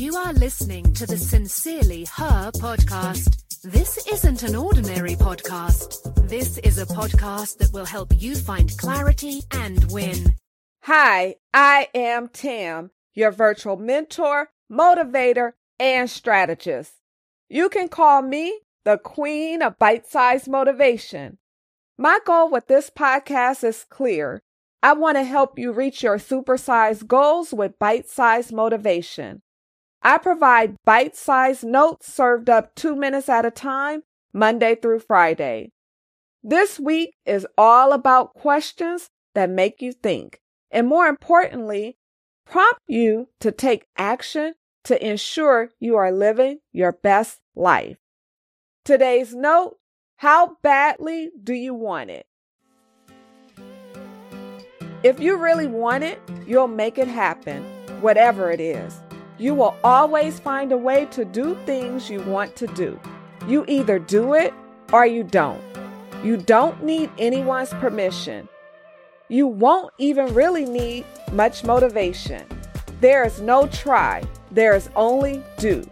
You are listening to the Sincerely Her podcast. This isn't an ordinary podcast. This is a podcast that will help you find clarity and win. Hi, I am Tam, your virtual mentor, motivator, and strategist. You can call me the queen of bite sized motivation. My goal with this podcast is clear. I want to help you reach your supersized goals with bite sized motivation. I provide bite sized notes served up two minutes at a time, Monday through Friday. This week is all about questions that make you think, and more importantly, prompt you to take action to ensure you are living your best life. Today's note How badly do you want it? If you really want it, you'll make it happen, whatever it is. You will always find a way to do things you want to do. You either do it or you don't. You don't need anyone's permission. You won't even really need much motivation. There is no try, there is only do.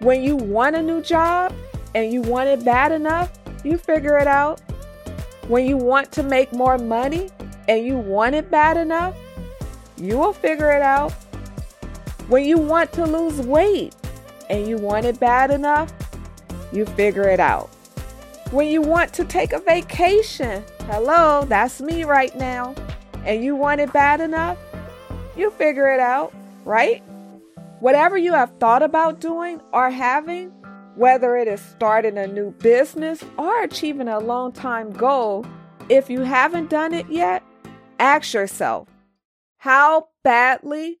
When you want a new job and you want it bad enough, you figure it out. When you want to make more money and you want it bad enough, you will figure it out. When you want to lose weight and you want it bad enough, you figure it out. When you want to take a vacation, hello, that's me right now, and you want it bad enough, you figure it out, right? Whatever you have thought about doing or having, whether it is starting a new business or achieving a long time goal, if you haven't done it yet, ask yourself, how badly